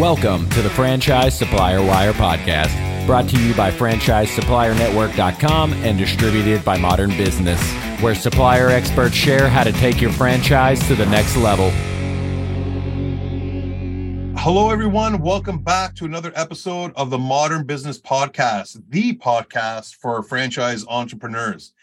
Welcome to the Franchise Supplier Wire podcast, brought to you by FranchiseSupplierNetwork.com and distributed by Modrn Business, where supplier experts share how to take your franchise to the next level. Hello, everyone. Welcome back to another episode of the Modrn Business Podcast, the podcast for franchise entrepreneurs.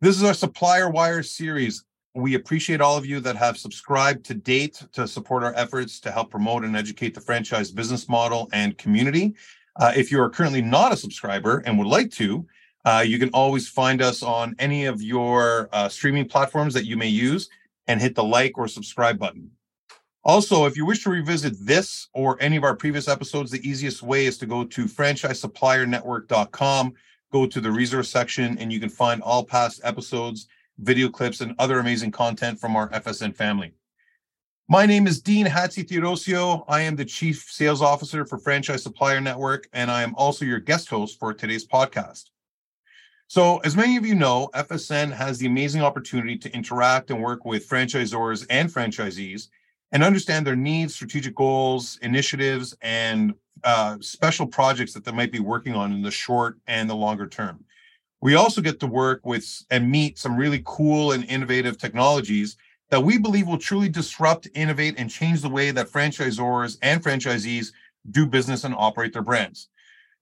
This is our Supplier Wire series. We appreciate all of you that have subscribed to date to support our efforts to help promote and educate the franchise business model and community. Uh, if you are currently not a subscriber and would like to, uh, you can always find us on any of your uh, streaming platforms that you may use and hit the like or subscribe button. Also, if you wish to revisit this or any of our previous episodes, the easiest way is to go to franchisesuppliernetwork.com, go to the resource section, and you can find all past episodes, video clips, and other amazing content from our FSN family. My name is Dean Hatzi Theodosio. I am the Chief Sales Officer for Franchise Supplier Network, and I am also your guest host for today's podcast. So, as many of you know, FSN has the amazing opportunity to interact and work with franchisors and franchisees and understand their needs, strategic goals, initiatives, and uh, special projects that they might be working on in the short and the longer term. We also get to work with and meet some really cool and innovative technologies that we believe will truly disrupt, innovate, and change the way that franchisors and franchisees do business and operate their brands.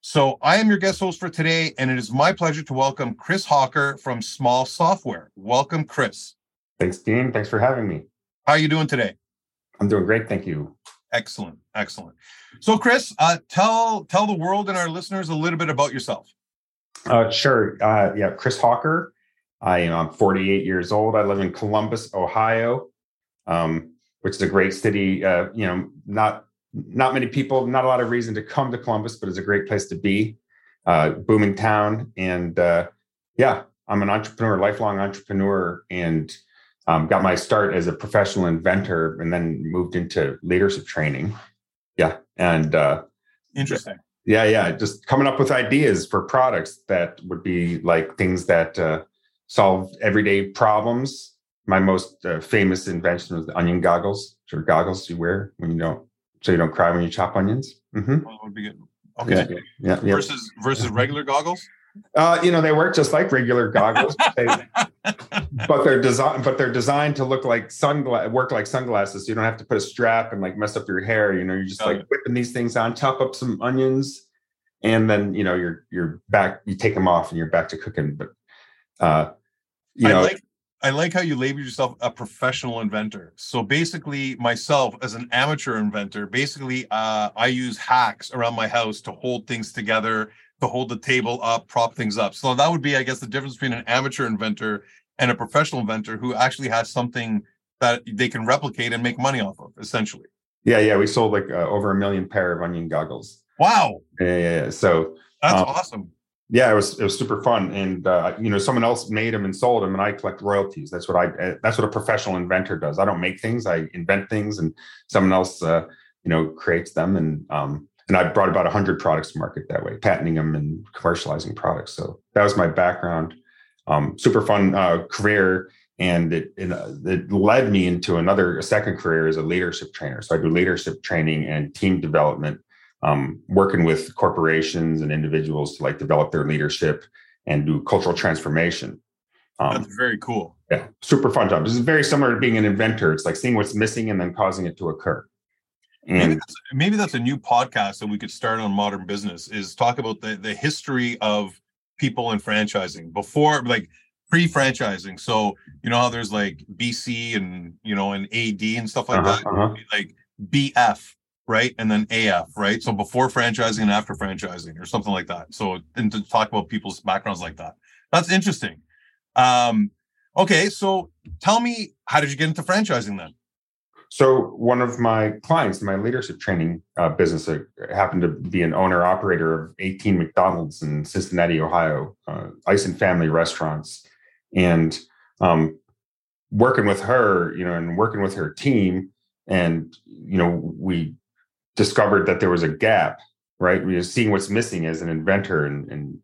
So I am your guest host for today, and it is my pleasure to welcome Chris Hawker from Small Software. Welcome, Chris. Thanks, Dean. Thanks for having me. How are you doing today? I'm doing great, thank you. Excellent, excellent. So, Chris, uh, tell tell the world and our listeners a little bit about yourself. Uh, sure. Uh, yeah, Chris Hawker. I am 48 years old. I live in Columbus, Ohio, um, which is a great city. Uh, you know, not not many people, not a lot of reason to come to Columbus, but it's a great place to be. Uh, booming town, and uh, yeah, I'm an entrepreneur, lifelong entrepreneur, and um, got my start as a professional inventor and then moved into leadership training. Yeah. And uh, interesting. Yeah. Yeah. Just coming up with ideas for products that would be like things that uh, solve everyday problems. My most uh, famous invention was the onion goggles, sort of goggles you wear when you don't, so you don't cry when you chop onions. Mm-hmm. Well, would be good. Okay. Yeah, yeah, yeah. Versus versus regular goggles. Uh, you know, they work just like regular goggles, but, they, but they're designed, but they're designed to look like sunglasses, work like sunglasses. So you don't have to put a strap and like mess up your hair. You know, you're just like whipping these things on, chop up some onions, and then you know you're you're back. You take them off and you're back to cooking. But uh, you know, I like, I like how you label yourself a professional inventor. So basically, myself as an amateur inventor, basically, uh, I use hacks around my house to hold things together to hold the table up, prop things up. So that would be, I guess, the difference between an amateur inventor and a professional inventor who actually has something that they can replicate and make money off of, essentially. Yeah, yeah, we sold like uh, over a million pair of onion goggles. Wow. Yeah, yeah. yeah. So that's um, awesome. Yeah, it was it was super fun, and uh, you know, someone else made them and sold them, and I collect royalties. That's what I uh, that's what a professional inventor does. I don't make things; I invent things, and someone else, uh, you know, creates them. And um, and I brought about 100 products to market that way, patenting them and commercializing products. So that was my background. Um, super fun uh, career, and it, it, uh, it led me into another a second career as a leadership trainer. So I do leadership training and team development, um, working with corporations and individuals to like develop their leadership and do cultural transformation. Um, That's very cool. Yeah, super fun job. This is very similar to being an inventor. It's like seeing what's missing and then causing it to occur. Maybe that's, maybe that's a new podcast that we could start on Modrn business is talk about the, the history of people in franchising before like pre-franchising. So you know how there's like BC and you know and AD and stuff like uh-huh, that, uh-huh. like BF, right? And then AF, right? So before franchising and after franchising or something like that. So and to talk about people's backgrounds like that. That's interesting. Um okay, so tell me how did you get into franchising then? So one of my clients, my leadership training uh, business, uh, happened to be an owner operator of 18 McDonald's in Cincinnati, Ohio, uh, Eisen Family restaurants, and um, working with her, you know, and working with her team, and you know, we discovered that there was a gap, right? We were seeing what's missing as an inventor, and, and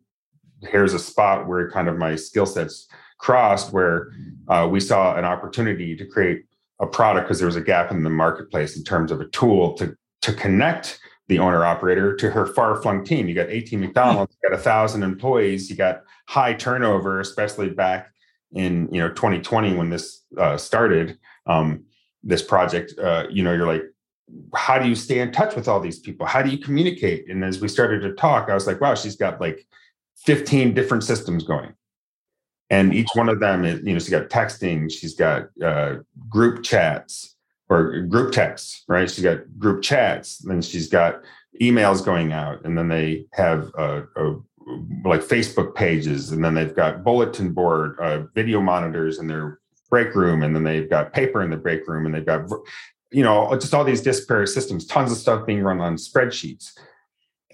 here's a spot where kind of my skill sets crossed, where uh, we saw an opportunity to create a product because there was a gap in the marketplace in terms of a tool to to connect the owner operator to her far flung team. You got 18 McDonald's, you got a thousand employees, you got high turnover, especially back in you know 2020 when this uh, started um, this project. Uh, you know, you're like, how do you stay in touch with all these people? How do you communicate? And as we started to talk, I was like, wow, she's got like 15 different systems going. And each one of them is, you know, she's got texting, she's got uh, group chats or group texts, right? She's got group chats, then she's got emails going out, and then they have a, like Facebook pages, and then they've got bulletin board, uh, video monitors in their break room, and then they've got paper in the break room, and they've got you know, just all these disparate systems, tons of stuff being run on spreadsheets.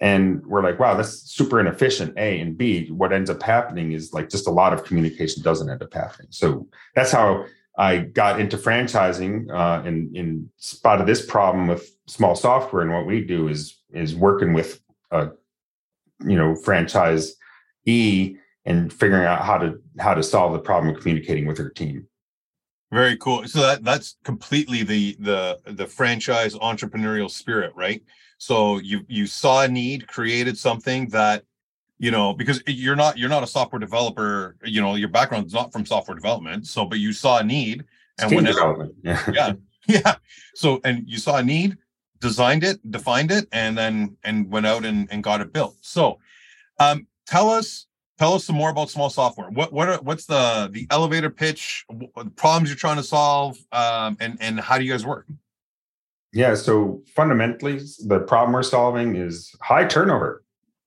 And we're like, wow, that's super inefficient. A and B, what ends up happening is like just a lot of communication doesn't end up happening. So that's how I got into franchising uh, and, and spotted this problem with small software. And what we do is is working with a you know franchise E and figuring out how to how to solve the problem of communicating with her team. Very cool. So that that's completely the the the franchise entrepreneurial spirit, right? So you you saw a need, created something that you know because you're not you're not a software developer. You know your background is not from software development. So, but you saw a need and when development. yeah. yeah, yeah. So and you saw a need, designed it, defined it, and then and went out and and got it built. So, um, tell us tell us some more about small software. What what are, what's the the elevator pitch? The problems you're trying to solve, um, and and how do you guys work? Yeah, so fundamentally, the problem we're solving is high turnover,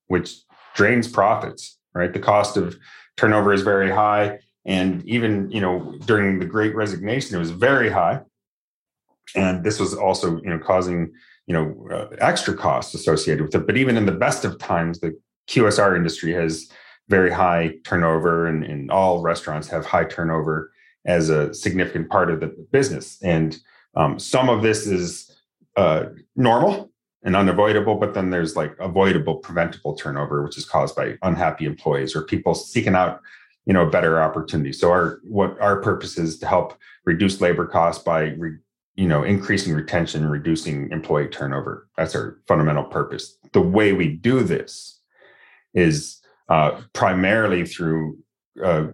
which drains profits. Right, the cost of turnover is very high, and even you know during the Great Resignation, it was very high, and this was also you know causing you know uh, extra costs associated with it. But even in the best of times, the QSR industry has very high turnover, and, and all restaurants have high turnover as a significant part of the business. And um, some of this is uh, normal and unavoidable, but then there's like avoidable, preventable turnover, which is caused by unhappy employees or people seeking out, you know, better opportunities. So our what our purpose is to help reduce labor costs by re, you know increasing retention, reducing employee turnover. That's our fundamental purpose. The way we do this is uh, primarily through uh,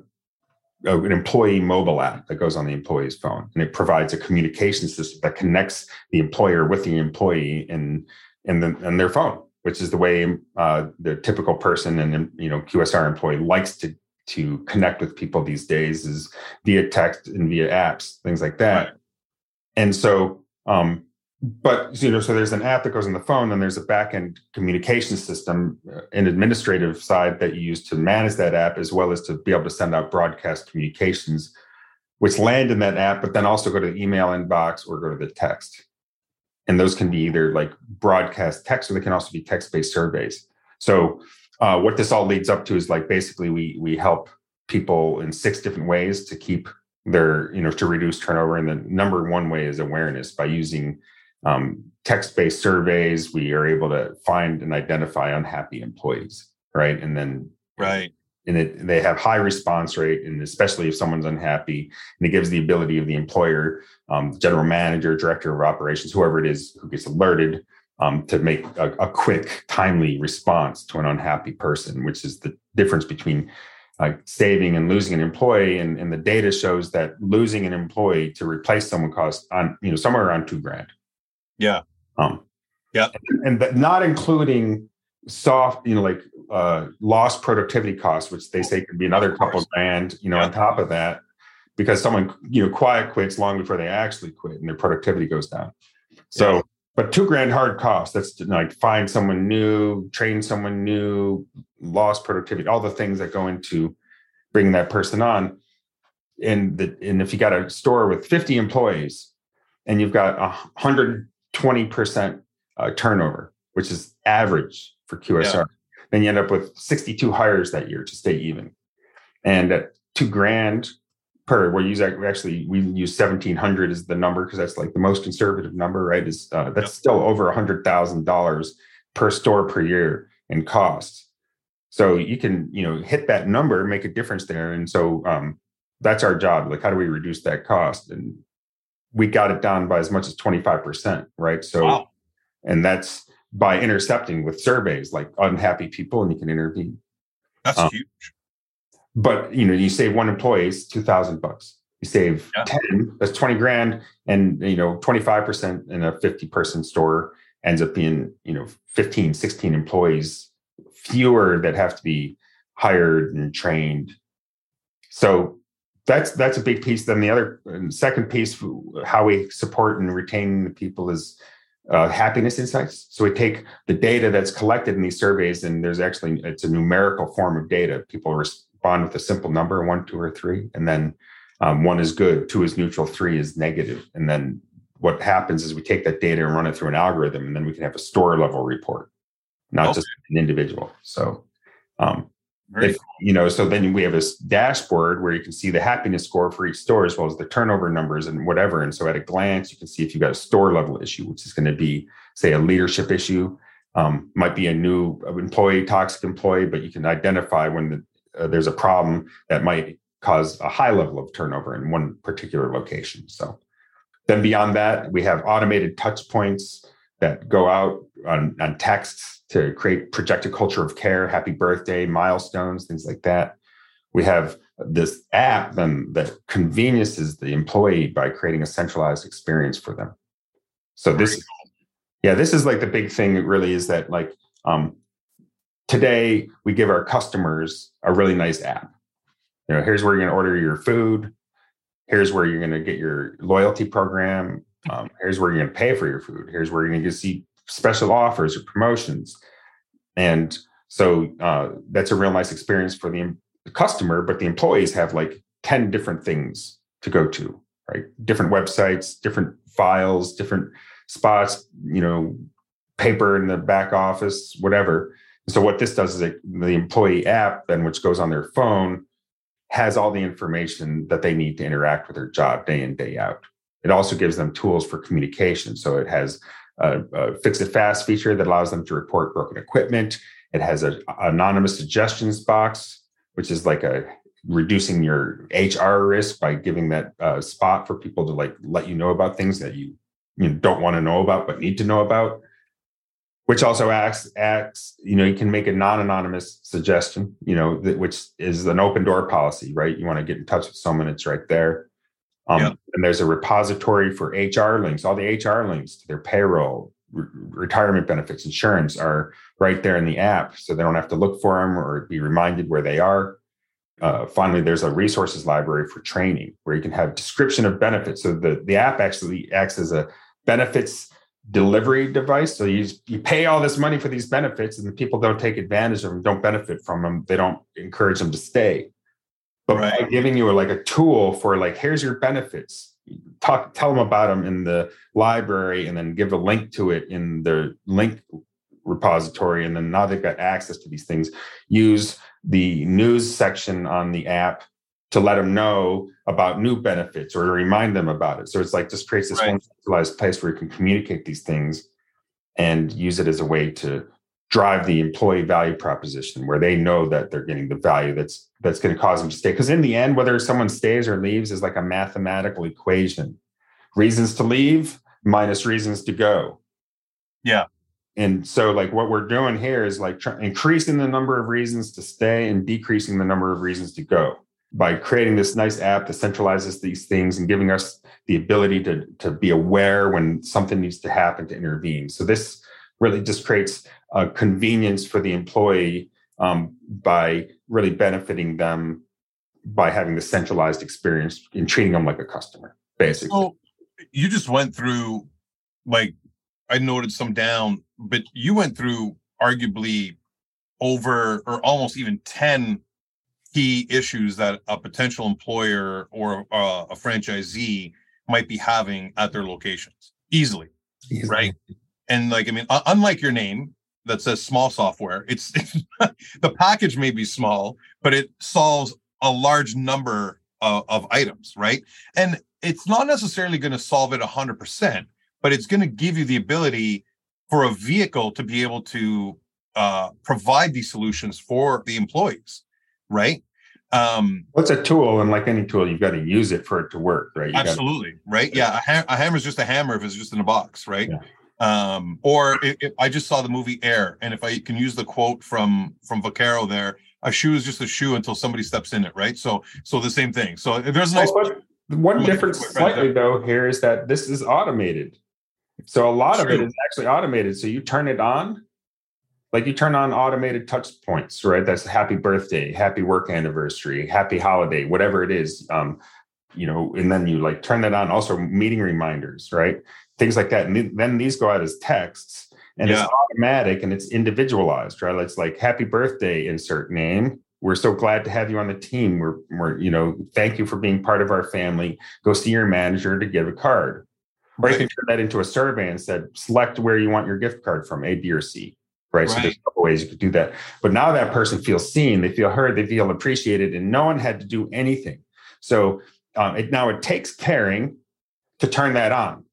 an employee mobile app that goes on the employee's phone, and it provides a communication system that connects the employer with the employee and and, the, and their phone, which is the way uh, the typical person and you know QSR employee likes to to connect with people these days is via text and via apps, things like that. Right. And so um, but you know so there's an app that goes on the phone and there's a backend communication system uh, an administrative side that you use to manage that app as well as to be able to send out broadcast communications which land in that app but then also go to the email inbox or go to the text. And those can be either like broadcast text or they can also be text-based surveys. So uh, what this all leads up to is like basically we we help people in six different ways to keep their you know to reduce turnover and the number one way is awareness by using um, text-based surveys we are able to find and identify unhappy employees right? And then right. and it, they have high response rate and especially if someone's unhappy and it gives the ability of the employer um, general manager director of operations whoever it is who gets alerted um, to make a, a, quick timely response to an unhappy person which is the difference between like saving and losing an employee and, and the data shows that losing an employee to replace someone costs on you know somewhere around two grand yeah. Um, yeah. And, and not including soft, you know, like uh, lost productivity costs, which they say could be another couple grand, you know, yeah. on top of that, because someone, you know, quiet quits long before they actually quit and their productivity goes down. So, yeah. but two grand hard costs, that's like find someone new, train someone new, lost productivity, all the things that go into bringing that person on. And the, and if you got a store with 50 employees and you've got a hundred 20% uh, turnover, which is average for QSR. Yeah. Then you end up with 62 hires that year to stay even. And at two grand per, we use actually, we use 1700 as the number because that's like the most conservative number, right? Is uh, That's yeah. still over $100,000 per store per year in costs. So you can, you know, hit that number, make a difference there. And so um, that's our job. Like, how do we reduce that cost? And we got it down by as much as 25%, right? So wow. and that's by intercepting with surveys like unhappy people, and you can intervene. That's um, huge. But you know, you save one employee, it's two thousand bucks. You save yeah. ten, that's twenty grand, and you know, twenty five percent in a fifty person store ends up being you know 15, 16 employees fewer that have to be hired and trained. So that's that's a big piece. Then the other second piece, how we support and retain the people is uh, happiness insights. So we take the data that's collected in these surveys, and there's actually it's a numerical form of data. People respond with a simple number, one, two, or three, and then um, one is good, two is neutral, three is negative, and then what happens is we take that data and run it through an algorithm, and then we can have a store level report, not okay. just an individual. So um, if, you know, so then we have a dashboard where you can see the happiness score for each store as well as the turnover numbers and whatever. And so at a glance, you can see if you've got a store level issue, which is going to be, say, a leadership issue, um, might be a new employee, toxic employee, but you can identify when the, uh, there's a problem that might cause a high level of turnover in one particular location. So then beyond that, we have automated touch points that go out on, on texts to create projected culture of care, happy birthday, milestones, things like that. We have this app then that conveniences the employee by creating a centralized experience for them. So this, yeah, this is like the big thing. It really is that like um, today we give our customers a really nice app. You know, here's where you're going to order your food. Here's where you're going to get your loyalty program. Um, here's where you're going to pay for your food. Here's where you're going to see special offers or promotions. And so uh, that's a real nice experience for the customer, but the employees have like 10 different things to go to, right? Different websites, different files, different spots, you know, paper in the back office, whatever. so what this does is it, the employee app then, which goes on their phone, has all the information that they need to interact with their job day in, day out. It also gives them tools for communication. So it has a, a fix it fast feature that allows them to report broken equipment. It has an anonymous suggestions box, which is like a reducing your HR risk by giving that uh, spot for people to like let you know about things that you, you know, don't want to know about but need to know about. Which also acts acts, you know, you can make a non-anonymous suggestion, you know, which is an open door policy, right? You want to get in touch with someone, it's right there. Um, yeah. And there's a repository for HR links. All the HR links to their payroll, re- retirement benefits, insurance are right there in the app. So they don't have to look for them or be reminded where they are. Uh, finally, there's a resources library for training where you can have description of benefits. So the, the app actually acts as a benefits delivery device. So you, you pay all this money for these benefits and the people don't take advantage of them, don't benefit from them. They don't encourage them to stay but right. by giving you a, like a tool for like here's your benefits talk tell them about them in the library and then give a link to it in the link repository and then now they've got access to these things use the news section on the app to let them know about new benefits or to remind them about it so it's like just creates this right. one centralized place where you can communicate these things and use it as a way to drive the employee value proposition where they know that they're getting the value that's that's going to cause them to stay. Because in the end whether someone stays or leaves is like a mathematical equation. Reasons to leave minus reasons to go. Yeah. And so like what we're doing here is like tr- increasing the number of reasons to stay and decreasing the number of reasons to go. By creating this nice app that centralizes these things and giving us the ability to, to be aware when something needs to happen to intervene. So this really just creates a convenience for the employee um, by really benefiting them by having the centralized experience and treating them like a customer, basically. So you just went through, like, I noted some down, but you went through arguably over or almost even 10 key issues that a potential employer or uh, a franchisee might be having at their locations easily, easily. right? And like, I mean, unlike your name that says small software, it's the package may be small, but it solves a large number of, of items, right? And it's not necessarily going to solve it 100%, but it's going to give you the ability for a vehicle to be able to uh, provide these solutions for the employees, right? Um, What's a tool? And like any tool, you've got to use it for it to work, right? You absolutely, gotta, right? Yeah, a, ha- a hammer is just a hammer if it's just in a box, right? Yeah. Um, or if, if I just saw the movie Air, and if I can use the quote from from Vaccaro there, a shoe is just a shoe until somebody steps in it, right? So so the same thing. So there's a nice. Well, one difference slightly though here is that this is automated. So a lot True. of it is actually automated. So you turn it on, like you turn on automated touch points, right? That's happy birthday, happy work anniversary, happy holiday, whatever it is. Um, you know, and then you like turn that on. Also, meeting reminders, right? Things like that. And then these go out as texts, and yeah. it's automatic and it's individualized, right? It's like happy birthday, insert name. We're so glad to have you on the team. We're, we're, you know, thank you for being part of our family. Go see your manager to give a card. Or you can turn that into a survey and said, select where you want your gift card from, A, B, or C. Right? right. So there's a couple ways you could do that. But now that person feels seen, they feel heard, they feel appreciated, and no one had to do anything. So um, it now it takes caring to turn that on.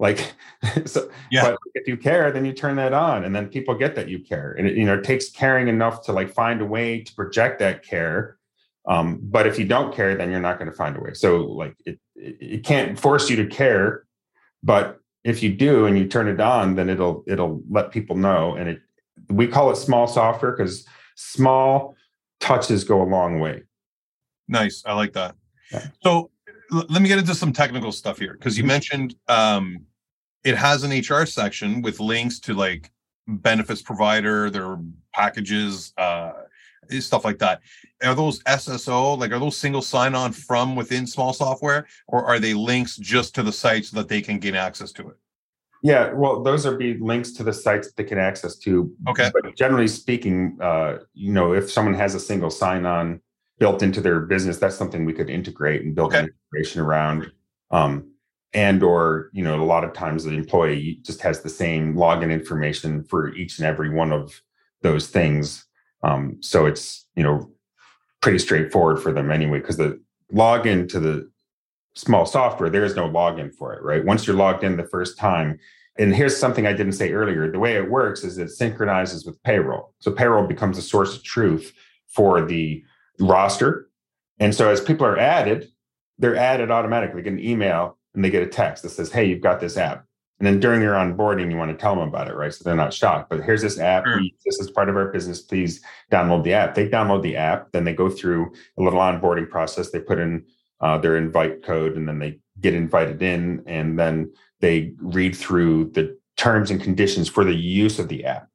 Like, so, yeah. but if you care, then you turn that on, and then people get that you care. And it, you know, it takes caring enough to like find a way to project that care. Um, but if you don't care, then you're not going to find a way. So like, it, it it can't force you to care but if you do and you turn it on, then it'll it'll let people know. And it we call it small software because small touches go a long way. Nice. I like that. Yeah. So let me get into some technical stuff here because you mentioned um, it has an HR section with links to like benefits provider, their packages, uh, stuff like that. Are those SSO, like are those single sign on from within small software, or are they links just to the site so that they can gain access to it? Yeah, well, those are be links to the sites that they can access to. Okay. But generally speaking, uh, you know, if someone has a single sign on built into their business, that's something we could integrate and build okay. an integration around. Um, and or you know a lot of times the employee just has the same login information for each and every one of those things. Um, so it's you know pretty straightforward for them anyway because the login to the small software there is no login for it right? Once you're logged in the first time and here's something i didn't say earlier the way it works is it synchronizes with payroll. So payroll becomes a source of truth for the roster. And so as people are added they're added automatically. Get an email and they get a text that says hey you've got this app and then during your onboarding, you want to tell them about it, right? So they're not shocked. But here's this app. Sure. This is part of our business. Please download the app. They download the app. Then they go through a little onboarding process. They put in uh, their invite code and then they get invited in. And then they read through the terms and conditions for the use of the app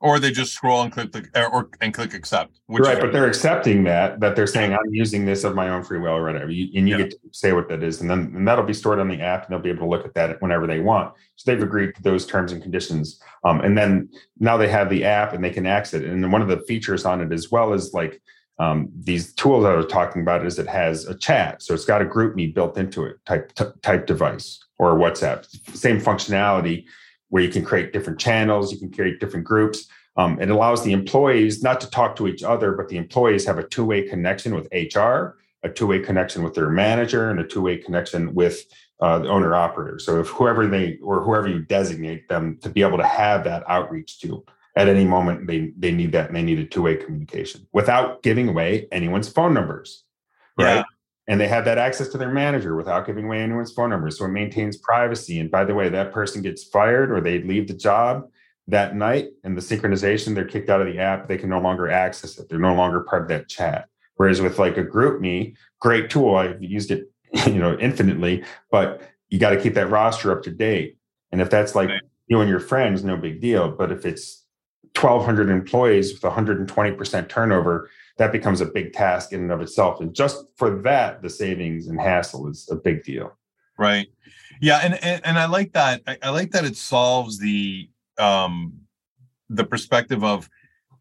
or they just scroll and click the or and click accept. right, but they're accepting that that they're saying I'm using this of my own free will or whatever. And you yeah. get to say what that is, and then and that'll be stored on the app, and they'll be able to look at that whenever they want. So they've agreed to those terms and conditions, um, and then now they have the app and they can access it. And one of the features on it as well is like um, these tools I was talking about is it has a chat, so it's got a GroupMe built into it, type t- type device or WhatsApp, same functionality where you can create different channels, you can create different groups. Um, it allows the employees not to talk to each other, but the employees have a two way connection with HR, a two way connection with their manager, and a two way connection with uh, the owner operator. So if whoever they or whoever you designate them to be able to have that outreach to at any moment, they they need that and they need a two way communication without giving away anyone's phone numbers, right? Yeah and they have that access to their manager without giving away anyone's phone number. So it maintains privacy. And by the way, that person gets fired or they leave the job that night and the synchronization, they're kicked out of the app. They can no longer access it. They're no longer part of that chat. Whereas with like a GroupMe, great tool. I've used it, you know, infinitely, but you got to keep that roster up to date. And if that's like right. you and your friends, no big deal. But if it's 1,200 employees with 120% turnover, that becomes a big task in and of itself. And just for that, the savings and hassle is a big deal. Right. Yeah, and and, and I like that. I, I like that it solves the um the perspective of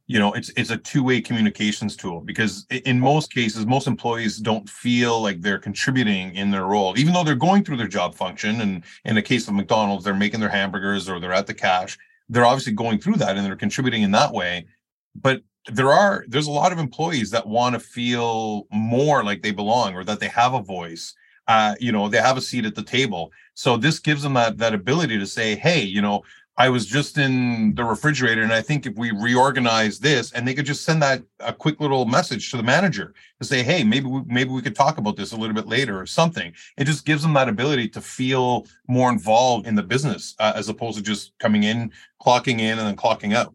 you know it's it's a two-way communications tool because in most cases most employees don't feel like they're contributing in their role even though they're going through their job function and in the case of mcdonald's they're making their hamburgers or they're at the cash they're obviously going through that and they're contributing in that way but there are there's a lot of employees that want to feel more like they belong or that they have a voice uh, you know they have a seat at the table so this gives them that that ability to say hey you know I was just in the refrigerator, and I think if we reorganize this, and they could just send that a quick little message to the manager to say, "Hey, maybe we, maybe we could talk about this a little bit later or something." It just gives them that ability to feel more involved in the business uh, as opposed to just coming in, clocking in, and then clocking out.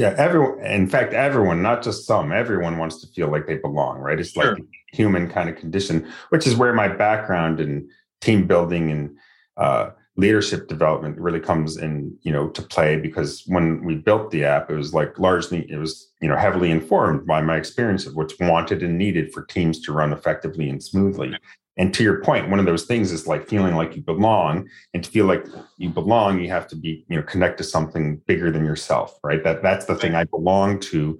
Yeah, everyone. In fact, everyone, not just some. Everyone wants to feel like they belong, right? It's sure. like human kind of condition, which is where my background in team building and uh, leadership development really comes in you know to play because when we built the app it was like largely it was you know heavily informed by my experience of what's wanted and needed for teams to run effectively and smoothly and to your point one of those things is like feeling like you belong and to feel like you belong you have to be you know connect to something bigger than yourself right? That that's the thing i belong to.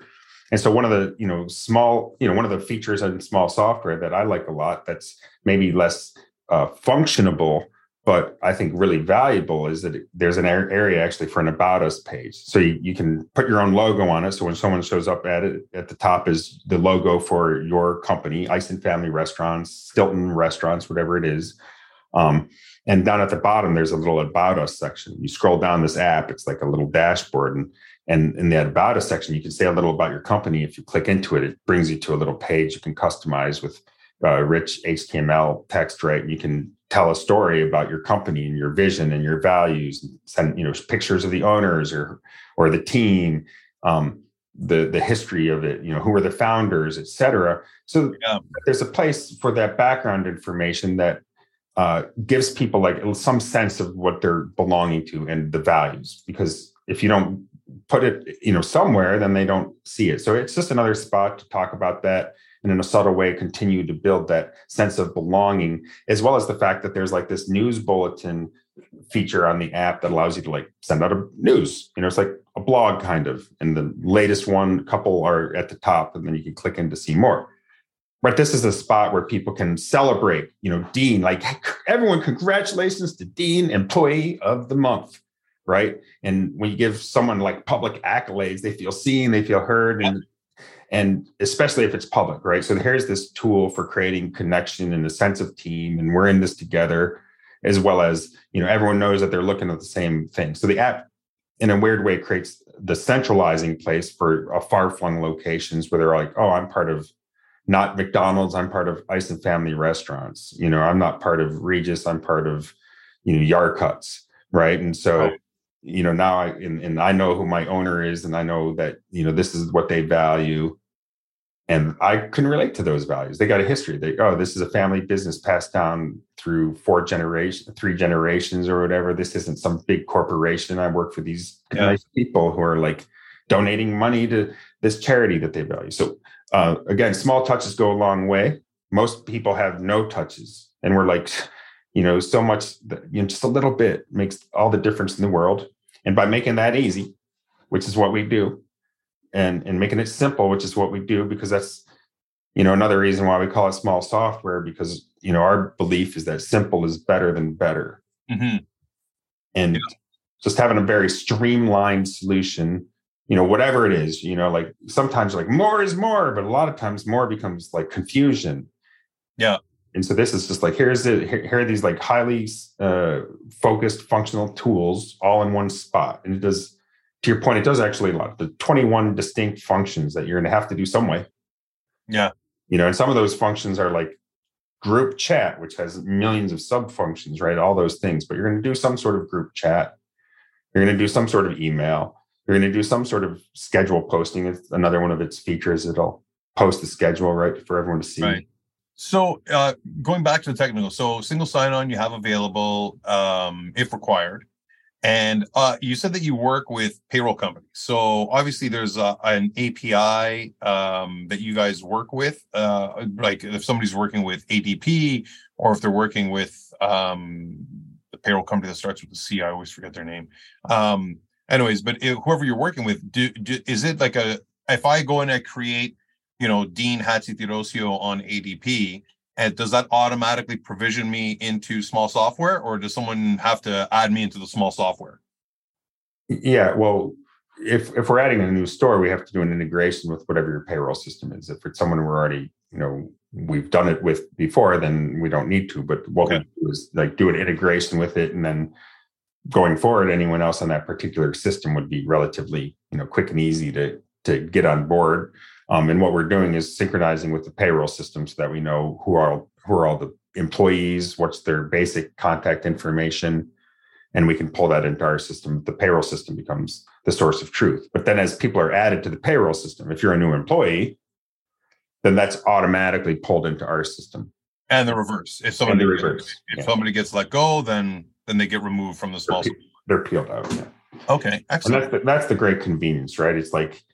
And so one of the you know small you know one of the features in small software that i like a lot that's maybe less uh, functionable but I think really valuable is that there's an area actually for an about us page. So you, you can put your own logo on it. So when someone shows up at it, at the top is the logo for your company, Eisen Family Restaurants, Stilton Restaurants, whatever it is. Um, and down at the bottom, there's a little about us section. You scroll down this app, it's like a little dashboard. And, and in that about us section, you can say a little about your company. If you click into it, it brings you to a little page you can customize with uh, rich HTML text, right? You can tell a story about your company and your vision and your values send you know pictures of the owners or or the team um, the the history of it you know who are the founders et cetera. So yeah. there's a place for that background information that uh, gives people like some sense of what they're belonging to and the values because if you don't put it you know somewhere then they don't see it. So it's just another spot to talk about that and in a subtle way continue to build that sense of belonging as well as the fact that there's like this news bulletin feature on the app that allows you to like send out a news. You know it's like a blog kind of and the latest one couple are at the top and then you can click in to see more. But this is a spot where people can celebrate you know dean like everyone congratulations to dean employee of the month right? And when you give someone like public accolades they feel seen they feel heard and and especially if it's public right? So here's this tool for creating connection and a sense of team and we're in this together as well as you know everyone knows that they're looking at the same thing. So the app in a weird way creates the centralizing place for a far-flung locations where they're like oh i'm part of not mcdonald's i'm part of Eisen family restaurants. You know i'm not part of regis i'm part of you know Yarcuts right? And so right. you know now I and, and I know who my owner is and I know that you know this is what they value and I can relate to those values. They got a history. They oh, this is a family business passed down through four generations, three generations, or whatever. This isn't some big corporation. I work for these yeah. nice people who are like donating money to this charity that they value. So uh, again, small touches go a long way. Most people have no touches, and we're like, you know, so much. You know, just a little bit makes all the difference in the world. And by making that easy, which is what we do, and and making it simple, which is what we do, because that's you know another reason why we call it small software because you know our belief is that simple is better than better, mm-hmm. and yeah. just having a very streamlined solution you know whatever it is you know like sometimes like more is more but a lot of times more becomes like confusion yeah and so this is just like here's the here are these like highly uh, focused functional tools all in one spot and it does to your point, it does actually a lot. The 21 distinct functions that you're going to have to do some way. Yeah. You know, and some of those functions are like group chat, which has millions of sub functions, right? All those things. But you're going to do some sort of group chat. You're going to do some sort of email. You're going to do some sort of schedule posting. It's another one of its features. It'll post the schedule, right, for everyone to see. Right. So uh, going back to the technical, so single sign-on you have available um, if required. And uh, you said that you work with payroll companies. So obviously, there's a, an API um, that you guys work with. Uh, like if somebody's working with ADP, or if they're working with um, the payroll company that starts with the C, I always forget their name. Um, anyways, but if, whoever you're working with, do, do, is it like a if I go and create, you know, Dean Hatzitirosio on ADP, and does that automatically provision me into small software or does someone have to add me into the small software yeah well if if we're adding a new store we have to do an integration with whatever your payroll system is if it's someone we're already you know we've done it with before then we don't need to but what okay. we do is like do an integration with it and then going forward, anyone else on that particular system would be relatively, you know, quick and easy to to get on board. Um, and what we're doing is synchronizing with the payroll system so that we know who are who are all the employees, what's their basic contact information, and we can pull that into our system. The payroll system becomes the source of truth. But then as people are added to the payroll system, if you're a new employee, then that's automatically pulled into our system. And the reverse. If somebody reverse. if yeah. somebody gets let go, then then they get removed from the small. They're, they're peeled out. Yeah. Okay, excellent. And that's the, that's the great convenience, right? It's like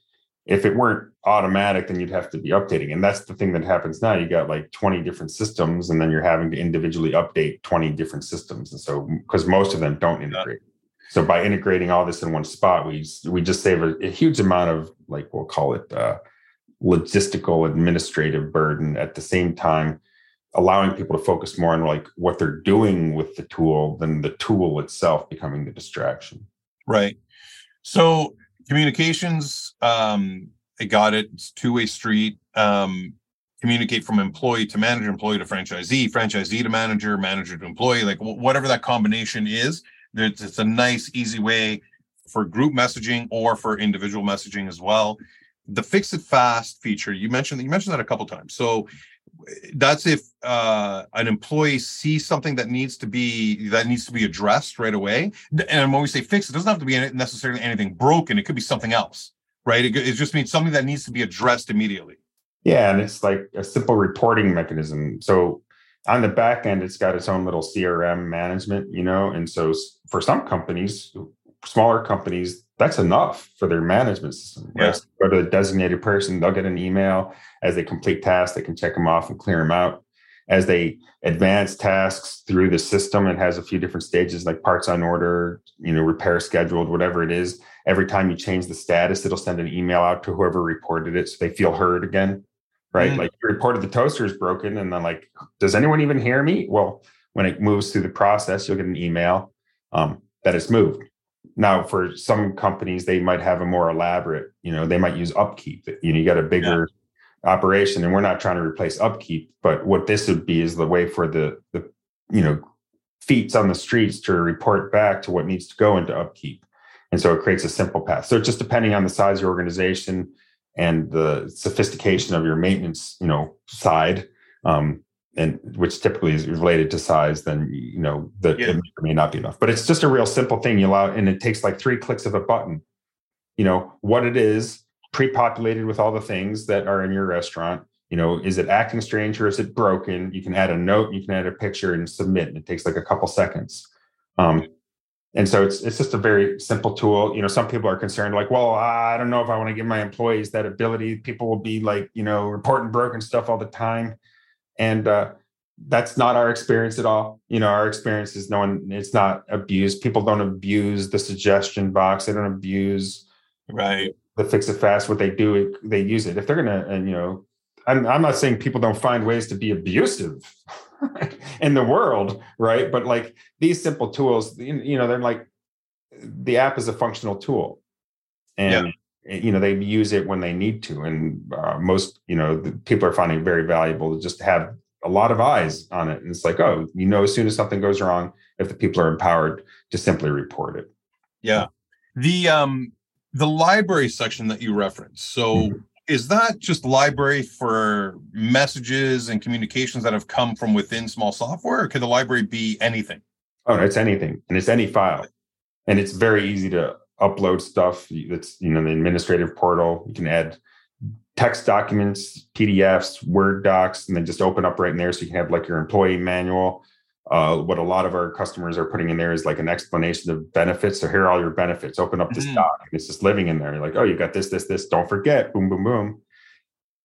if it weren't automatic, then you'd have to be updating. And that's the thing that happens now. You got like 20 different systems, and then you're having to individually update 20 different systems. And so, because most of them don't integrate. So by integrating all this in one spot, we we just save a, a huge amount of like we'll call it uh, logistical administrative burden. At the same time, allowing people to focus more on like what they're doing with the tool than the tool itself becoming the distraction. Right. So communications um i got it. It's two-way street. Um communicate from employee to manager employee to franchisee franchisee to manager manager to employee like whatever that combination is it's, it's a nice easy way for group messaging or for individual messaging as well. The fix it fast feature you mentioned you mentioned that a couple times. So that's if uh, an employee sees something that needs to be that needs to be addressed right away. And when we say fix, it doesn't have to be necessarily anything broken. It could be something else, right? It, it just means something that needs to be addressed immediately. Yeah, and it's like a simple reporting mechanism. So on the back end, it's got its own little CRM management, you know. And so for some companies, smaller companies, that's enough for their management system. Right? Yeah. go to the designated person, they'll get an email as they complete tasks, they can check them off and clear them out. As they advance tasks through the system, it has a few different stages like parts on order, you know, repair scheduled, whatever it is. Every time you change the status, it'll send an email out to whoever reported it so they feel heard again. Right. Mm. Like you reported the toaster is broken, and then like, does anyone even hear me? Well, when it moves through the process, you'll get an email um, that it's moved now, for some companies, they might have a more elaborate, you know, they might use upkeep. You know, you got a bigger yeah. operation, and we're not trying to replace upkeep, but what this would be is the way for the the you know feet on the streets to report back to what needs to go into upkeep. And so it creates a simple path. So just depending on the size of your organization and the sophistication of your maintenance, you know, side, um, and which typically is related to size, then you know that yeah. it may not be enough. But it's just a real simple thing you allow, and it takes like three clicks of a button. You know what it is, pre-populated with all the things that are in your restaurant. You know, is it acting strange or is it broken? You can add a note, you can add a picture, and submit. And it takes like a couple seconds. Um, and so it's it's just a very simple tool. You know, some people are concerned, like, well, I don't know if I want to give my employees that ability. People will be like, you know, reporting broken stuff all the time and uh, that's not our experience at all. You know our experience is no one it's not abused. People don't abuse the suggestion box. They don't abuse right. the fix it fast what they do they use it. If they're gonna and you know i'm, I'm not saying people don't find ways to be abusive in the world right? But like these simple tools you know they're like the app is a functional tool. And yeah you know they use it when they need to and uh, most you know people are finding it very valuable to just have a lot of eyes on it and it's like oh you know as soon as something goes wrong if the people are empowered to simply report it. Yeah. The um the library section that you referenced so mm-hmm. is that just library for messages and communications that have come from within small software or could the library be anything? Oh it's anything and it's any file and it's very easy to upload stuff that's you know the administrative portal. You can add text documents pdfs word docs and then just open up right in there so you can have like your employee manual. Uh, what a lot of our customers are putting in there is like an explanation of benefits. So here are all your benefits. Open up this mm. doc and it's just living in there. You're like oh you got this this this. Don't forget. Boom boom boom.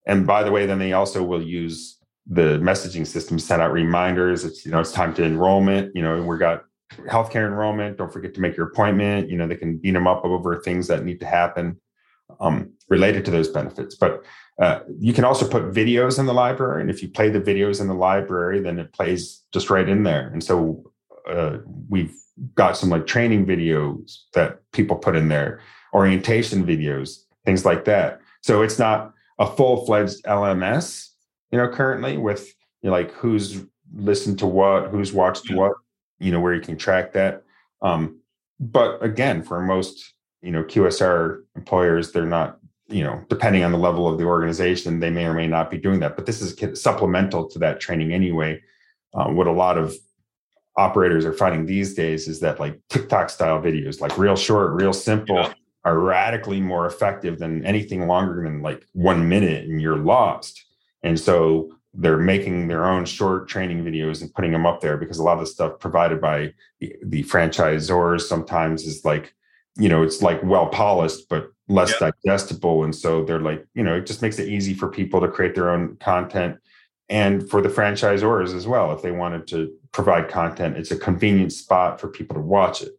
And by the way then they also will use the messaging system send out reminders. It's you know it's time to enrollment. You know we got healthcare enrollment. Don't forget to make your appointment. You know, they can beat them up over things that need to happen um, related to those benefits. But uh, you can also put videos in the library. And if you play the videos in the library, then it plays just right in there. And so uh, we've got some like training videos that people put in there, orientation videos, things like that. So it's not a full fledged LMS, you know, currently with you know, like who's listened to what, who's watched what you know where you can track that um, but again, for most you know QSR employers, they're not you know depending on the level of the organization, they may or may not be doing that. But this is supplemental to that training anyway. Um, what a lot of operators are finding these days is that like TikTok style videos, like real short, real simple, yeah. are radically more effective than anything longer than like one minute and you're lost. And so they're making their own short training videos and putting them up there because a lot of the stuff provided by the, the franchisors sometimes is like, you know, it's like well polished, but less yeah. digestible. And so they're like, you know, it just makes it easy for people to create their own content and for the franchisors as well. If they wanted to provide content, it's a convenient spot for people to watch it.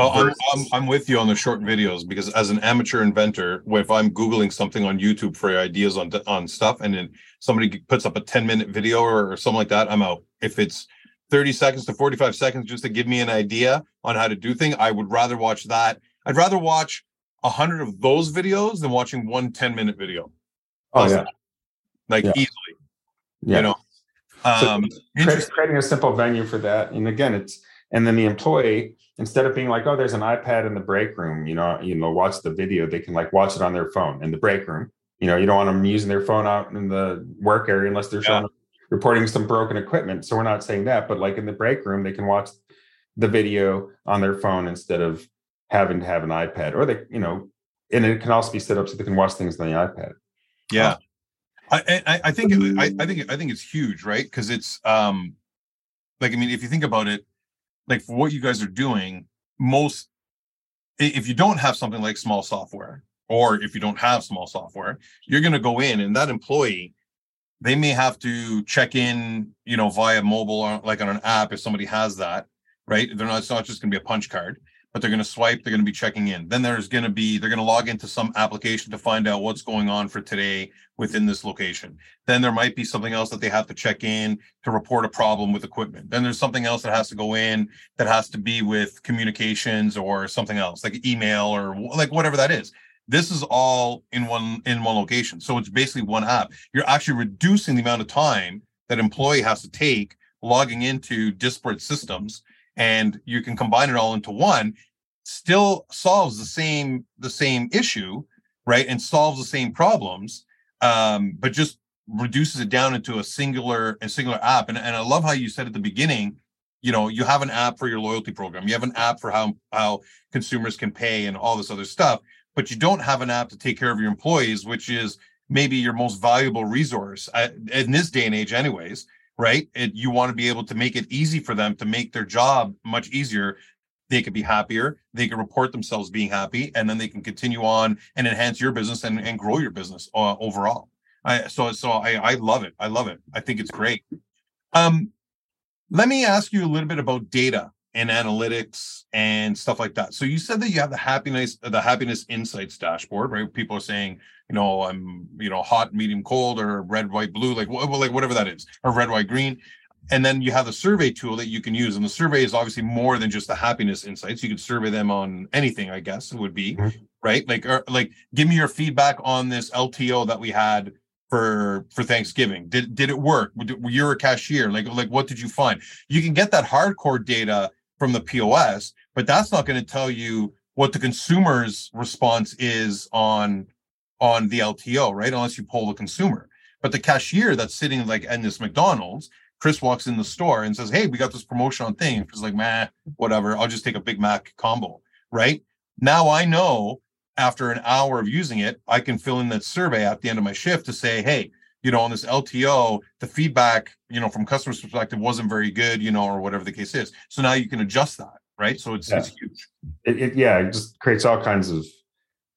Oh, I'm, I'm, I'm, with you on the short videos because as an amateur inventor, if I'm Googling something on YouTube for ideas on on stuff and then somebody puts up a 10 minute video or, or something like that, I'm out. If it's 30 seconds to 45 seconds just to give me an idea on how to do things, I would rather watch that. I'd rather watch a hundred of those videos than watching one 10 minute video. Oh, yeah. Like yeah. easily. Yeah. You know, um, so creating a simple venue for that. And again, it's, and then the employee, instead of being like, oh, there's an iPad in the break room, you know, you know, watch the video, they can like watch it on their phone in the break room. You know, you don't want them using their phone out in the work area unless they're yeah. showing reporting some broken equipment. So we're not saying that, but like in the break room, they can watch the video on their phone instead of having to have an iPad or they, you know, and it can also be set up so they can watch things on the iPad. Yeah. I, I, I think I, I think I think it's huge, right? Because it's um like I mean, if you think about it, like for what you guys are doing, most if you don't have something like small software, or if you don't have small software, you're gonna go in and that employee, they may have to check in, you know, via mobile or like on an app if somebody has that, right? They're not it's not just gonna be a punch card but they're going to swipe, they're going to be checking in. Then there's going to be, they're going to log into some application to find out what's going on for today within this location. Then there might be something else that they have to check in to report a problem with equipment. Then there's something else that has to go in that has to be with communications or something else like email or like whatever that is. This is all in one in one location. So it's basically one app. You're actually reducing the amount of time that employee has to take logging into disparate systems and you can combine it all into one still solves the same the same issue right and solves the same problems um, but just reduces it down into a singular a singular app. And, and i love how you said at the beginning you know you have an app for your loyalty program. You have an app for how how consumers can pay and all this other stuff but you don't have an app to take care of your employees which is maybe your most valuable resource uh, in this day and age anyways right? And you want to be able to make it easy for them to make their job much easier. They could be happier. They can report themselves being happy, and then they can continue on and enhance your business and, and grow your business uh, overall. I, so so I, I love it. I love it. I think it's great. Um, let me ask you a little bit about data and analytics and stuff like that. So you said that you have the happiness the happiness insights dashboard, right? People are saying, you know, I'm you know hot, medium, cold, or red, white, blue, like like whatever that is, or red, white, green. And then you have the survey tool that you can use, and the survey is obviously more than just the happiness insights. You could survey them on anything, I guess it would be, mm-hmm. right? Like, or, like, give me your feedback on this LTO that we had for for Thanksgiving? Did did it work? You're a cashier. Like like what did you find? You can get that hardcore data from the POS, but that's not going to tell you what the consumer's response is on on the LTO, right? Unless you poll the consumer. But the cashier that's sitting like in this McDonald's, Chris walks in the store and says, "Hey, we got this promotion on thing." Chris like, "Man, whatever. I'll just take a Big Mac combo." Right now, I know after an hour of using it, I can fill in that survey at the end of my shift to say, "Hey, you know, on this LTO, the feedback, you know, from customer's perspective wasn't very good, you know, or whatever the case is. So now you can adjust that, right? So it's, yeah. it's huge. It, it, yeah, it just creates all kinds of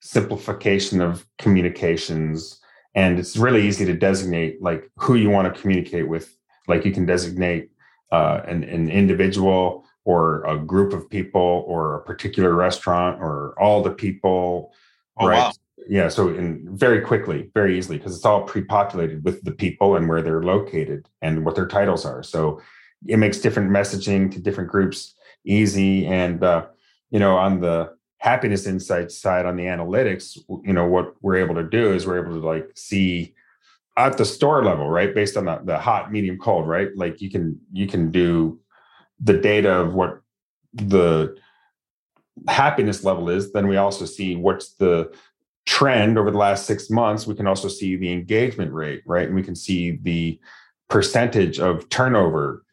simplification of communications. And it's really easy to designate like who you want to communicate with. Like you can designate uh, an, an individual or a group of people or a particular restaurant or all the people. Oh, right? Wow yeah so in very quickly very easily because it's all pre-populated with the people and where they're located and what their titles are. So it makes different messaging to different groups easy and uh, you know on the happiness insights side on the analytics you know what we're able to do is we're able to like see at the store level right based on the, the hot medium cold right? Like you can you can do the data of what the happiness level is, then we also see what's the trend over the last six months. We can also see the engagement rate, right? And we can see the percentage of turnover.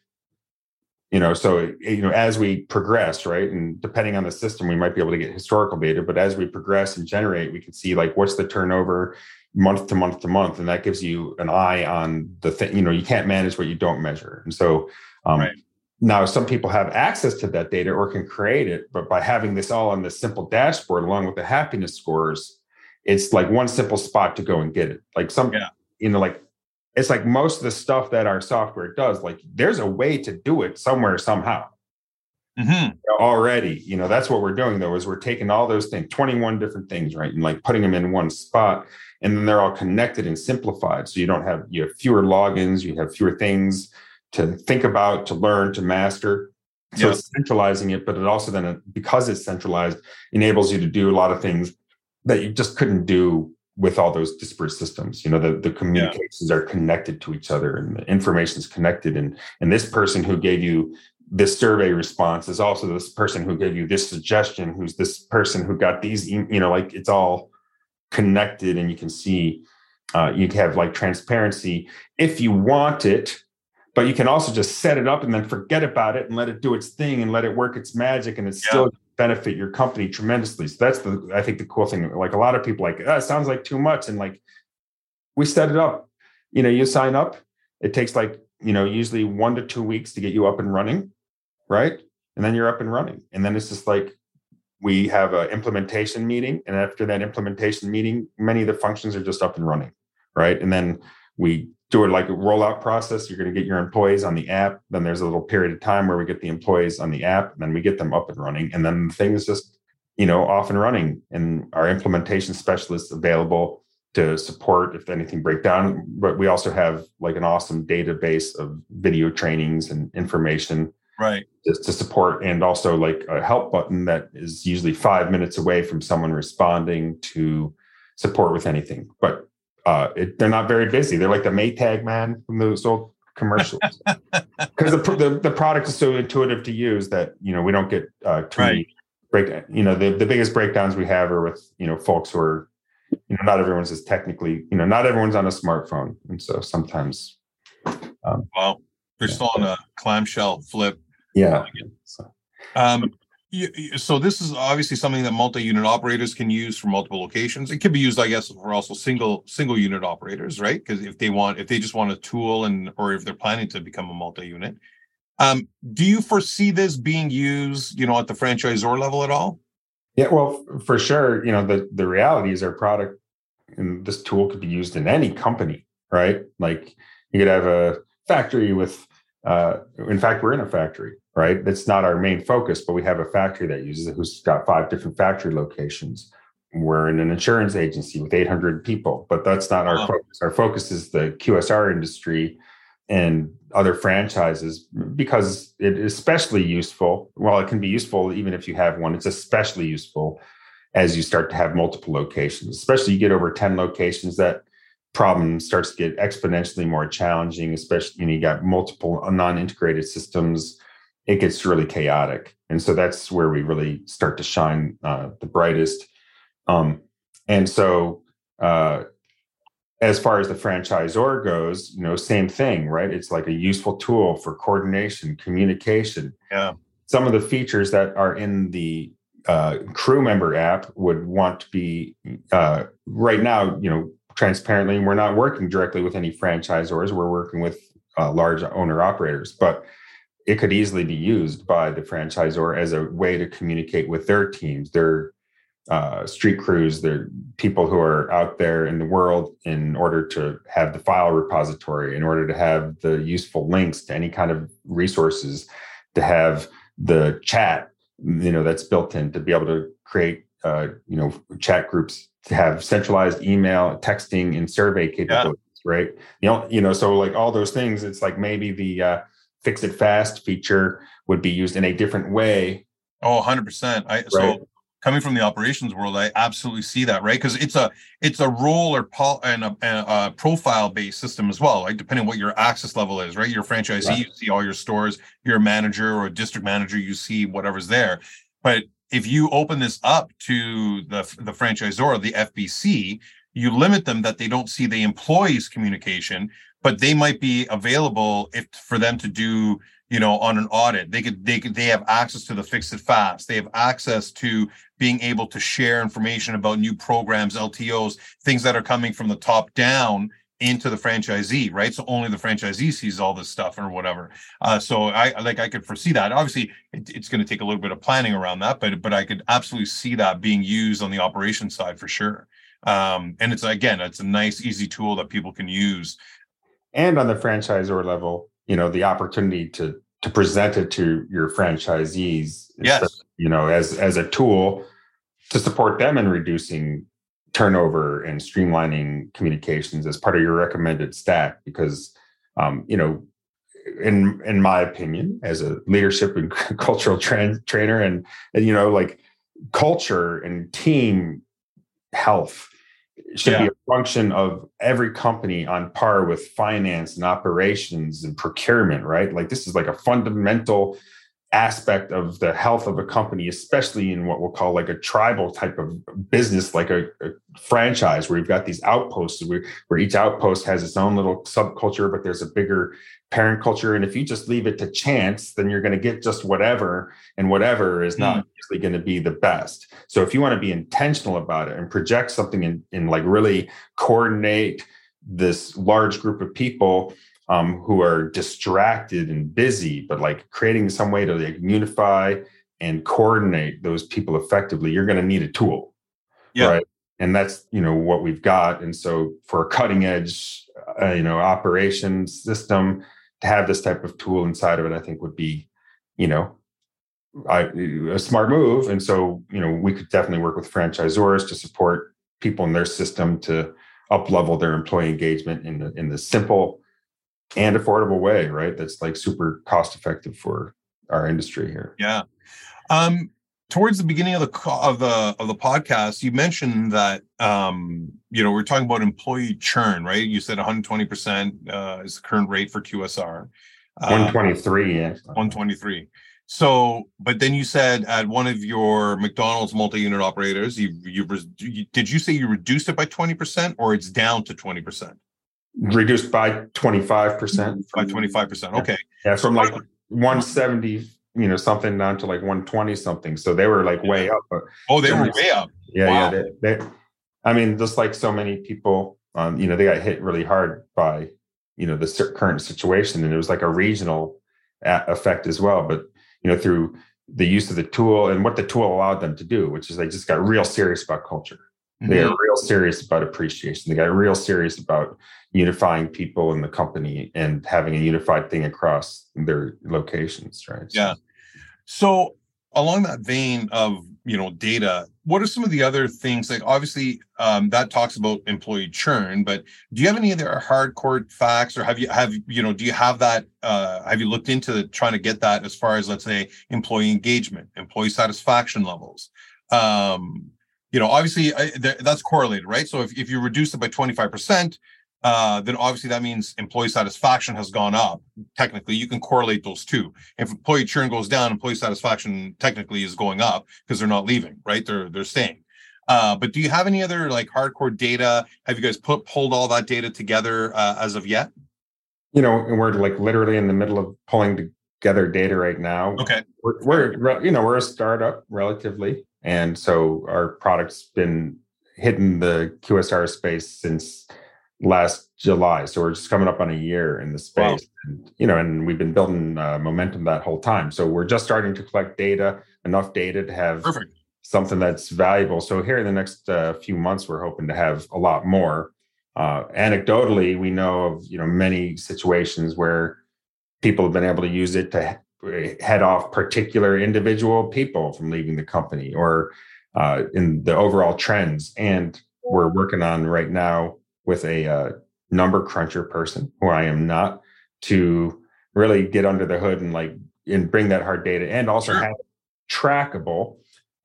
You know, so you know, as we progress, right, and depending on the system, we might be able to get historical data. But as we progress and generate, we can see like what's the turnover month to month to month, and that gives you an eye on the thing. You know, you can't manage what you don't measure, and so um, right. Now, some people have access to that data or can create it, but by having this all on this simple dashboard along with the happiness scores, it's like one simple spot to go and get it. Like some, yeah. you know, like it's like most of the stuff that our software does, like there's a way to do it somewhere, somehow. Mm-hmm. Already, you know, that's what we're doing though, is we're taking all those things, 21 different things, right? And like putting them in one spot and then they're all connected and simplified. So you don't have, you have fewer logins, you have fewer things to think about, to learn, to master. So yeah. it's centralizing it, but it also then, because it's centralized, enables you to do a lot of things that you just couldn't do with all those disparate systems. You know, the, the communications yeah. are connected to each other and the information is connected. And, and this person who gave you this survey response is also this person who gave you this suggestion, who's this person who got these, you know, like it's all connected and you can see, uh, you have like transparency. If you want it, but you can also just set it up and then forget about it and let it do its thing and let it work its magic and it's yeah. still benefit your company tremendously. So that's the i think the cool thing. Like a lot of people like oh, sounds like too much and like we set it up. You know you sign up. It takes like you know usually one to two weeks to get you up and running right? And then you're up and running. And then it's just like we have an implementation meeting and after that implementation meeting many of the functions are just up and running right? And then we do it like a rollout process. You're going to get your employees on the app. Then there's a little period of time where we get the employees on the app. And then we get them up and running. And then the thing is just, you know, off and running. And our implementation specialists available to support if anything break down. But we also have like an awesome database of video trainings and information. Right. Just to support and also like a help button that is usually five minutes away from someone responding to support with anything. But uh, it, they're not very busy. They're like the Maytag man from those old commercials because the, the, the product is so intuitive to use that you know we don't get uh, too right. break. You know the the biggest breakdowns we have are with you know folks who are you know not everyone's is technically you know not everyone's on a smartphone, and so sometimes. Um, well, they're yeah. still on a clamshell flip. Yeah. Um, so this is obviously something that multi-unit operators can use for multiple locations. It could be used, I guess, for also single single unit operators, right? Because if they want, if they just want a tool, and or if they're planning to become a multi-unit, um, do you foresee this being used, you know, at the franchisor level at all? Yeah, well, for sure. You know, the the reality is our product and this tool could be used in any company, right? Like you could have a factory with. Uh, in fact, we're in a factory right? That's not our main focus, but we have a factory that uses it who's got five different factory locations. We're in an insurance agency with 800 people, but that's not our focus. Our focus is the QSR industry and other franchises because it is especially useful. Well, it can be useful even if you have one, it's especially useful as you start to have multiple locations, especially you get over 10 locations that problem starts to get exponentially more challenging, especially know you got multiple non-integrated systems it gets really chaotic. And so that's where we really start to shine uh, the brightest. Um, and so, uh, as far as the franchisor goes, you know, same thing, right? It's like a useful tool for coordination, communication. Yeah. Some of the features that are in the uh, crew member app would want to be uh, right now, you know, transparently. We're not working directly with any franchisors. We're working with uh, large owner operators, but it could easily be used by the franchisor as a way to communicate with their teams, their uh, street crews, their people who are out there in the world in order to have the file repository, in order to have the useful links to any kind of resources, to have the chat, you know, that's built in to be able to create, uh, you know, chat groups, to have centralized email, texting, and survey capabilities, yeah. right? You know, you know, so like all those things, it's like maybe the uh, fix it fast feature would be used in a different way. Oh, 100%. I, right. So coming from the operations world, I absolutely see that, right? Because it's a it's a role or pol- and a, a profile based system as well, right? Depending what your access level is, right? Your franchisee, right. you see all your stores. You're a manager or a district manager, you see whatever's there. But if you open this up to the the franchisor, or the FBC, you limit them that they don't see the employees' communication, but they might be available if for them to do you know on an audit. They could they could they have access to the fix it fast. They have access to being able to share information about new programs ltos things that are coming from the top down into the franchisee right? So only the franchisee sees all this stuff or whatever. Uh, so i like i could foresee that. Obviously it, it's going to take a little bit of planning around that but but i could absolutely see that being used on the operation side for sure. Um, and it's again it's a nice easy tool that people can use and on the franchisor level you know the opportunity to to present it to your franchisees yes. you know as as a tool to support them in reducing turnover and streamlining communications as part of your recommended stack because um, you know in in my opinion as a leadership and cultural tra- trainer and and you know like culture and team health should yeah. be a function of every company on par with finance and operations and procurement, right? Like this is like a fundamental aspect of the health of a company, especially in what we'll call like a tribal type of business, like a, a franchise where you've got these outposts where, where each outpost has its own little subculture, but there's a bigger parent culture. And if you just leave it to chance, then you're going to get just whatever, and whatever is hmm. not going to be the best. So if you want to be intentional about it and project something in, in like really coordinate this large group of people um, who are distracted and busy, but like creating some way to like unify and coordinate those people effectively, you're going to need a tool. Yeah. Right. And that's, you know, what we've got. And so for a cutting edge, uh, you know, operations system to have this type of tool inside of it, I think would be, you know, I, a smart move. And so, you know, we could definitely work with franchisors to support people in their system to up level their employee engagement in the in the simple and affordable way, right? That's like super cost effective for our industry here. Yeah. Um, towards the beginning of the of the of the podcast, you mentioned that um, you know we're talking about employee churn, right? You said 120 percent uh, is the current rate for QSR. Uh, 123, yeah. 123. So, but then you said at one of your McDonald's multi-unit operators, you you, you did you say you reduced it by 20 percent, or it's down to 20 percent? reduced by 25%. By 25%. Okay. Yeah, from like 170, you know, something down to like 120 something. So they were like way up. oh, they were way up. Yeah, wow. yeah. They, they, I mean, just like so many people, um, you know, they got hit really hard by, you know, the current situation. And it was like a regional effect as well. But, you know, through the use of the tool and what the tool allowed them to do, which is they just got real serious about culture. They mm-hmm. got real serious about appreciation. They got real serious about unifying people in the company and having a unified thing across their locations right yeah so along that vein of you know data what are some of the other things like obviously um, that talks about employee churn but do you have any other hardcore facts or have you have you know do you have that uh, have you looked into trying to get that as far as let's say employee engagement employee satisfaction levels? Um, you know obviously I, th- that's correlated right? So if, if you reduce it by 25% uh, then obviously that means employee satisfaction has gone up. Technically, you can correlate those two. If employee churn goes down, employee satisfaction technically is going up because they're not leaving, right? They're they're staying. Uh, but do you have any other like hardcore data? Have you guys put pulled all that data together uh, as of yet? You know, and we're like literally in the middle of pulling together data right now. Okay, we're, we're you know we're a startup relatively, and so our product's been hitting the QSR space since last July. So we're just coming up on a year in the space, wow. and, you know, and we've been building uh, momentum that whole time. So we're just starting to collect data, enough data to have Perfect. something that's valuable. So here in the next uh, few months, we're hoping to have a lot more. Uh, anecdotally, we know of you know many situations where people have been able to use it to head off particular individual people from leaving the company or uh, in the overall trends. And we're working on right now with a uh, number cruncher person who I am not to really get under the hood and like and bring that hard data and also have trackable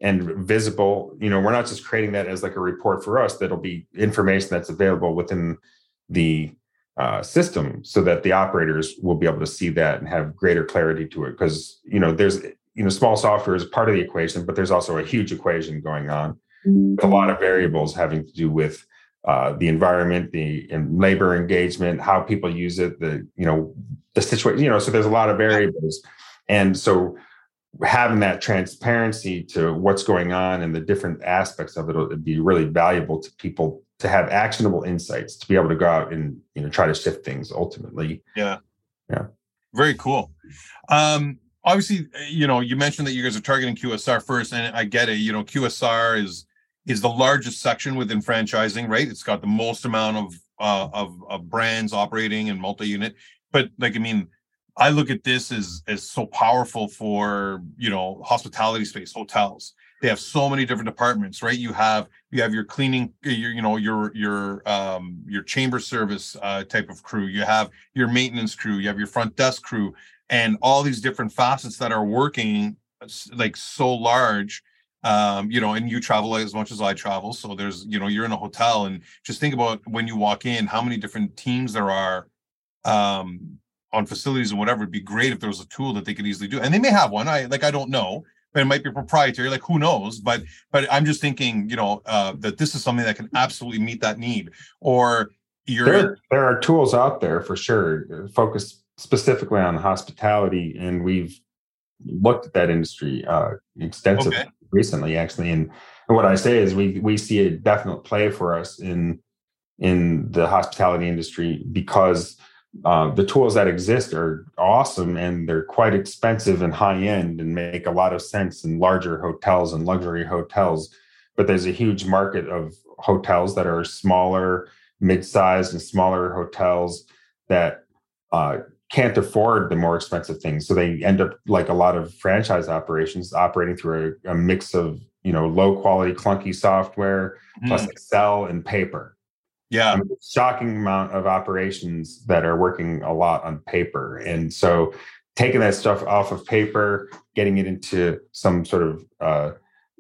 and visible. You know we're not just creating that as like a report for us that'll be information that's available within the uh, system so that the operators will be able to see that and have greater clarity to it. Because you know there's you know, small software is part of the equation, but there's also a huge equation going on. With a lot of variables having to do with uh, the environment, the labor engagement, how people use it, the you know the situation. You know, so there's a lot of variables, and so having that transparency to what's going on and the different aspects of it would be really valuable to people to have actionable insights to be able to go out and you know try to shift things ultimately. Yeah, yeah, very cool. Um, obviously, you know, you mentioned that you guys are targeting QSR first, and I get it. You know, QSR is is the largest section within franchising, right? It's got the most amount of uh, of, of brands operating and multi-unit. But like, I mean, I look at this as as so powerful for you know hospitality space, hotels. They have so many different departments, right? You have you have your cleaning, your you know your your um your chamber service uh, type of crew. You have your maintenance crew. You have your front desk crew, and all these different facets that are working like so large um, you know, and you travel as much as I travel. So there's, you know, you're in a hotel and just think about when you walk in, how many different teams there are um, on facilities and whatever. It'd be great if there was a tool that they could easily do. And they may have one. I like, I don't know, but it might be proprietary. Like who knows? But, but I'm just thinking, you know, uh, that this is something that can absolutely meet that need. Or you're there, there are tools out there for sure, focused specifically on hospitality, and we've looked at that industry uh, extensively. Okay recently, actually. And, what I say is we we see a definite play for us in in the hospitality industry because uh, the tools that exist are awesome and they're quite expensive and high end and make a lot of sense in larger hotels and luxury hotels. But there's a huge market of hotels that are smaller, mid-sized, and smaller hotels that uh, can't afford the more expensive things. So they end up like a lot of franchise operations operating through a, a mix of, you know, low quality, clunky software mm. plus Excel and paper. Yeah. I mean, shocking amount of operations that are working a lot on paper. And so taking that stuff off of paper, getting it into some sort of uh,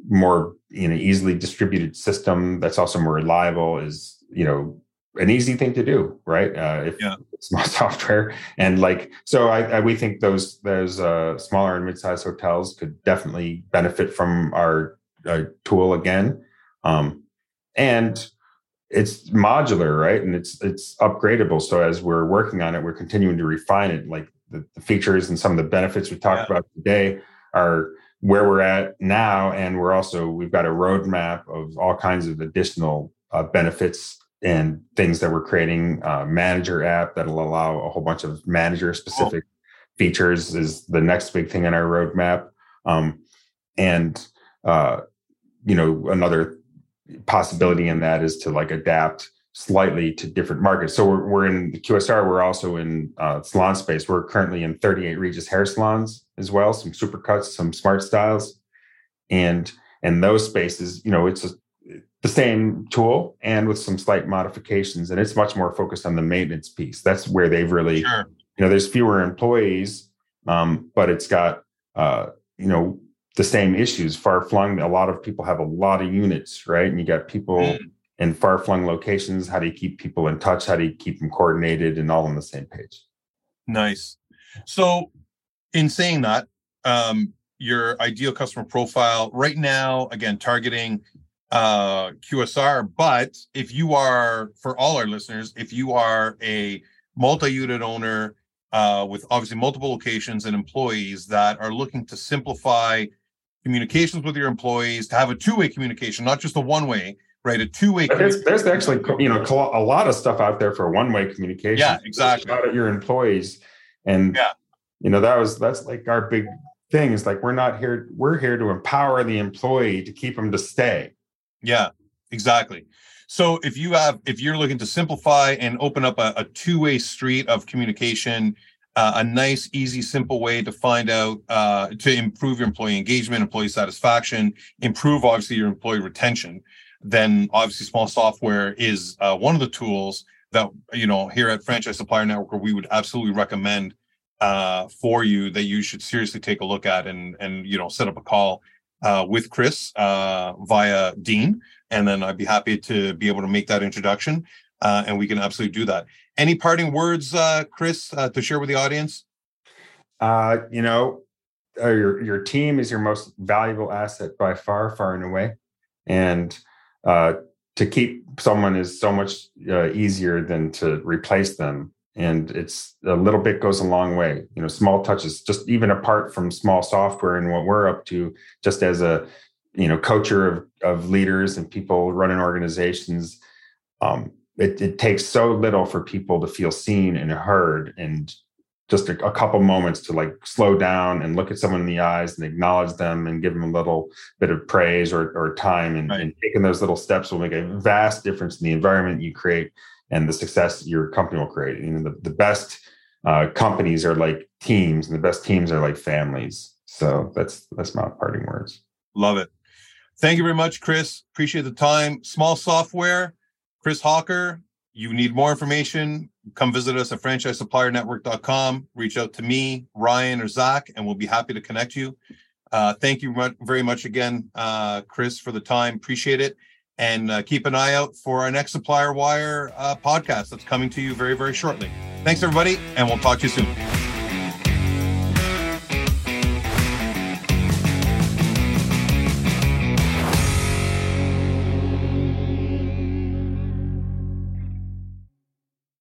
more, you know, easily distributed system that's also more reliable is, you know, an easy thing to do, right? Uh, if yeah. small software and like, so I, I, we think those those uh, smaller and mid-sized hotels could definitely benefit from our uh, tool again, um, and it's modular, right? And it's it's upgradable. So as we're working on it, we're continuing to refine it. Like the, the features and some of the benefits we talked yeah. about today are where we're at now, and we're also we've got a roadmap of all kinds of additional uh, benefits and things that we're creating. Uh, manager app that'll allow a whole bunch of manager specific features is the next big thing in our roadmap. Um, and uh, you know, another possibility in that is to like adapt slightly to different markets. So we're, we're in the QSR. We're also in uh, salon space. We're currently in 38 Regis hair salons as well, some supercuts, some smart styles, and in those spaces, you know, it's a the same tool and with some slight modifications and it's much more focused on the maintenance piece. That's where they've really sure. you know there's fewer employees um, but it's got uh, you know the same issues. Far flung a lot of people have a lot of units right? And you got people mm. in far flung locations. How do you keep people in touch? How do you keep them coordinated and all on the same page? Nice. So in saying that um, your ideal customer profile right now again targeting uh, QSR. But if you are, for all our listeners, if you are a multi-unit owner uh, with obviously multiple locations and employees that are looking to simplify communications with your employees, to have a two-way communication, not just a one-way, right? A two-way. There's, there's actually you know a lot of stuff out there for one-way communication. Yeah, exactly. About your employees, and yeah, you know that was that's like our big thing is like we're not here we're here to empower the employee to keep them to stay yeah, exactly. So if you have, if you're looking to simplify and open up a, a two-way street of communication, uh, a nice, easy, simple way to find out uh, to improve your employee engagement, employee satisfaction, improve obviously your employee retention, then obviously small software is uh, one of the tools that you know here at Franchise Supplier Network we would absolutely recommend uh, for you that you should seriously take a look at and and you know set up a call uh, with Chris uh, via Dean, and then I'd be happy to be able to make that introduction, uh, and we can absolutely do that. Any parting words, uh, Chris, uh, to share with the audience? You know, your your team is your most valuable asset by far, far and away, and to keep someone is so much easier than to replace them. And it's a little bit goes a long way. You know, small touches, just even apart from small software and what we're up to, just as a you know coacher of of leaders and people running organizations. Um, it, it takes so little for people to feel seen and heard and just a, a, couple moments to like slow down and look at someone in the eyes and acknowledge them and give them a little bit of praise or, or time and, right. and taking those little steps will make a vast difference in the environment you create and the success your company will create you know the, the best uh, companies are like teams and the best teams are like families so that's that's my parting words love it thank you very much chris appreciate the time small software chris hawker you need more information, come visit us at franchisesuppliernetwork.com. Reach out to me, Ryan, or Zach, and we'll be happy to connect you. Uh, thank you very much again, uh, Chris, for the time. Appreciate it. And uh, keep an eye out for our next Supplier Wire uh, podcast that's coming to you very, very shortly. Thanks, everybody, and we'll talk to you soon.